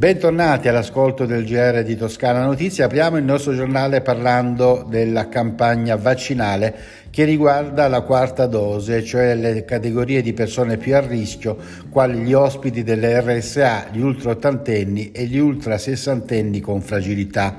Bentornati all'ascolto del GR di Toscana Notizie. Apriamo il nostro giornale parlando della campagna vaccinale che riguarda la quarta dose, cioè le categorie di persone più a rischio, quali gli ospiti delle RSA, gli ultra ottantenni e gli ultra sessantenni con fragilità.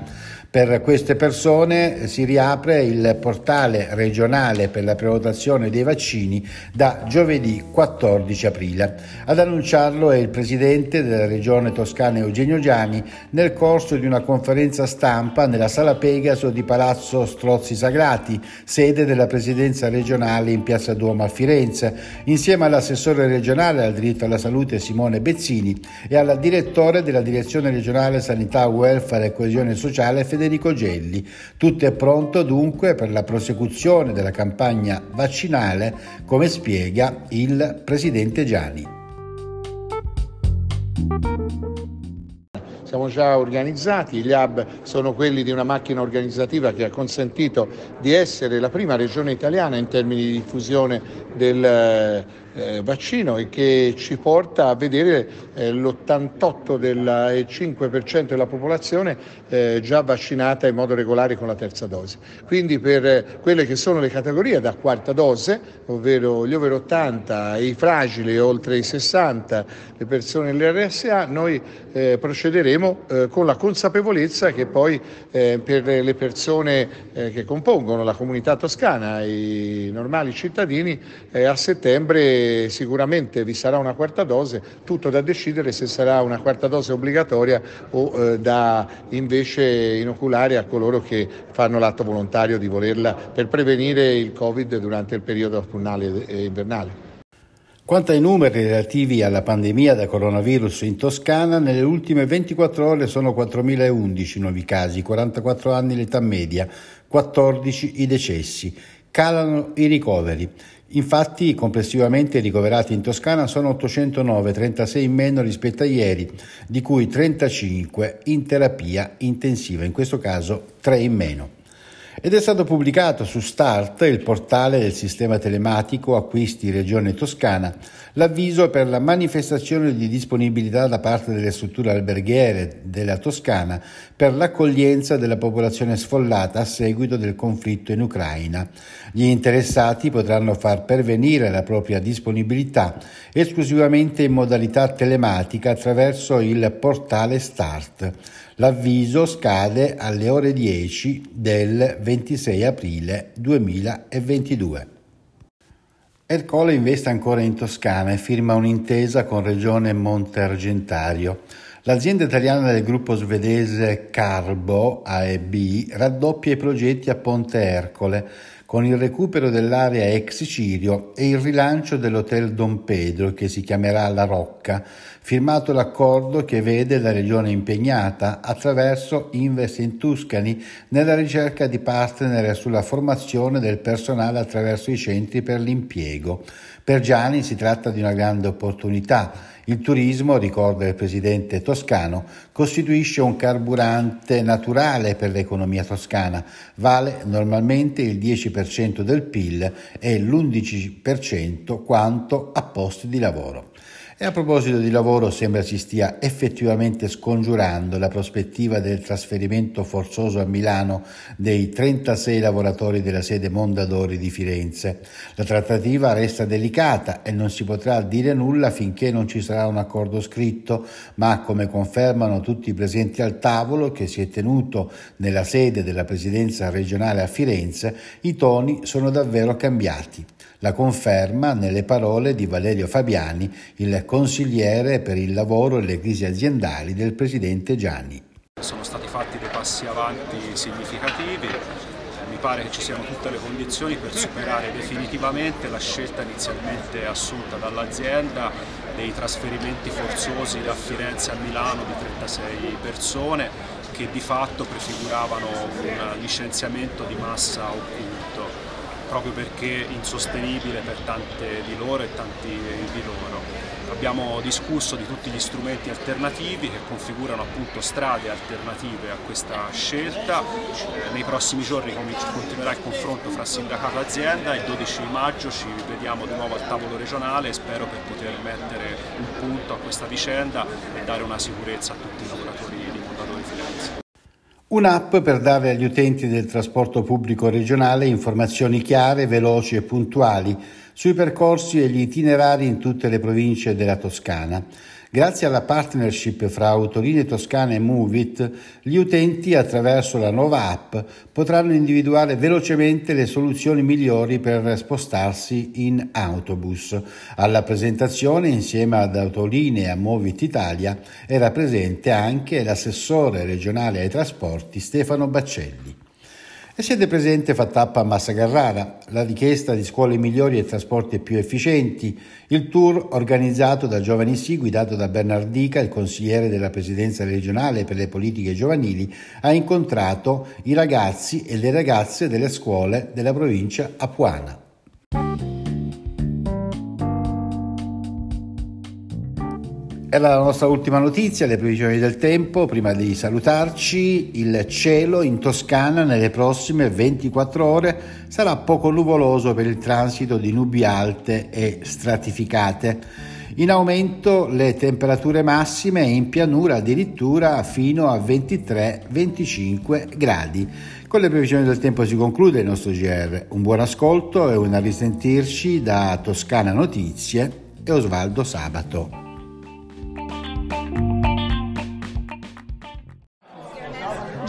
Per queste persone si riapre il portale regionale per la prenotazione dei vaccini da giovedì 14 aprile. Ad annunciarlo è il presidente della regione toscana Eugenio Giani nel corso di una conferenza stampa nella sala Pegaso di Palazzo Strozzi Sagrati, sede della presidenza regionale in Piazza Duomo a Firenze, insieme all'assessore regionale al diritto alla salute Simone Bezzini e al direttore della direzione regionale sanità, welfare e coesione sociale Federico Federico Gelli. Tutto è pronto dunque per la prosecuzione della campagna vaccinale, come spiega il presidente Gianni. Siamo già organizzati, gli hub sono quelli di una macchina organizzativa che ha consentito di essere la prima regione italiana in termini di diffusione del eh, vaccino e che ci porta a vedere eh, l'88,5% della popolazione eh, già vaccinata in modo regolare con la terza dose. Quindi per eh, quelle che sono le categorie da quarta dose, ovvero gli over 80, i fragili oltre i 60, le persone dell'RSA, noi eh, procederemo eh, con la consapevolezza che poi per le persone che compongono la comunità toscana, i normali cittadini, a settembre sicuramente vi sarà una quarta dose, tutto da decidere se sarà una quarta dose obbligatoria o eh, da invece inoculare a coloro che fanno l'atto volontario di volerla per prevenire il Covid durante il periodo autunnale e invernale. Quanto ai numeri relativi alla pandemia da coronavirus in Toscana, nelle ultime 24 ore sono 4.011 nuovi casi, 44 anni l'età media, 14 i decessi. Calano i ricoveri. Infatti complessivamente i ricoverati in Toscana sono 809, 36 in meno rispetto a ieri, di cui 35 in terapia intensiva, in questo caso 3 in meno ed è stato pubblicato su Start, il portale del sistema telematico acquisti Regione Toscana, l'avviso per la manifestazione di disponibilità da parte delle strutture alberghiere della Toscana per l'accoglienza della popolazione sfollata a seguito del conflitto in Ucraina. Gli interessati potranno far pervenire la propria disponibilità esclusivamente in modalità telematica attraverso il portale Start. L'avviso scade alle ore 10 del 26 aprile 2022. Ercole investe ancora in Toscana e firma un'intesa con Regione Monte L'azienda italiana del gruppo svedese Carbo AEB raddoppia i progetti a Ponte Ercole con il recupero dell'area ex Cirio e il rilancio dell'Hotel Don Pedro che si chiamerà La Rocca, firmato l'accordo che vede la regione impegnata attraverso Invest in Tuscany nella ricerca di partner sulla formazione del personale attraverso i centri per l'impiego. Per Gianni si tratta di una grande opportunità il turismo, ricorda il presidente toscano, costituisce un carburante naturale per l'economia toscana, vale normalmente il 10% del PIL e l'11% quanto a posti di lavoro. E a proposito di lavoro sembra si stia effettivamente scongiurando la prospettiva del trasferimento forzoso a Milano dei 36 lavoratori della sede Mondadori di Firenze. La trattativa resta delicata e non si potrà dire nulla finché non ci sarà un accordo scritto, ma come confermano tutti i presenti al tavolo che si è tenuto nella sede della presidenza regionale a Firenze, i toni sono davvero cambiati. La conferma nelle parole di Valerio Fabiani, il consigliere per il lavoro e le crisi aziendali del presidente Gianni. Sono stati fatti dei passi avanti significativi, mi pare che ci siano tutte le condizioni per superare definitivamente la scelta inizialmente assunta dall'azienda dei trasferimenti forzosi da Firenze a Milano di 36 persone che di fatto prefiguravano un licenziamento di massa occulto. proprio perché insostenibile per tante di loro e tanti di loro. Abbiamo discusso di tutti gli strumenti alternativi che configurano appunto strade alternative a questa scelta. Nei prossimi giorni continuerà il confronto fra sindacato e azienda. Il 12 maggio ci vediamo di nuovo al tavolo regionale spero per poter mettere un punto a questa vicenda e dare una sicurezza a tutti i lavoratori di Mondadori Firenze. Un'app per dare agli utenti del trasporto pubblico regionale informazioni chiare, veloci e puntuali sui percorsi e gli itinerari in tutte le province della Toscana. Grazie alla partnership fra Autolinee Toscane e Movit, gli utenti attraverso la nuova app potranno individuare velocemente le soluzioni migliori per spostarsi in autobus. Alla presentazione, insieme ad Autolinee e a Movit Italia, era presente anche l'assessore regionale ai trasporti Stefano Baccelli. E siete presente fa tappa a Massa Carrara, la richiesta di scuole migliori e trasporti più efficienti, il tour organizzato da Giovani Sì, guidato da Bernardica, il consigliere della presidenza regionale per le politiche giovanili, ha incontrato i ragazzi e le ragazze delle scuole della provincia apuana. Era la nostra ultima notizia, le previsioni del tempo. Prima di salutarci, il cielo in Toscana nelle prossime 24 ore sarà poco nuvoloso per il transito di nubi alte e stratificate. In aumento le temperature massime in pianura addirittura fino a 23-25 gradi. Con le previsioni del tempo si conclude il nostro GR. Un buon ascolto e un risentirci da Toscana Notizie e Osvaldo Sabato.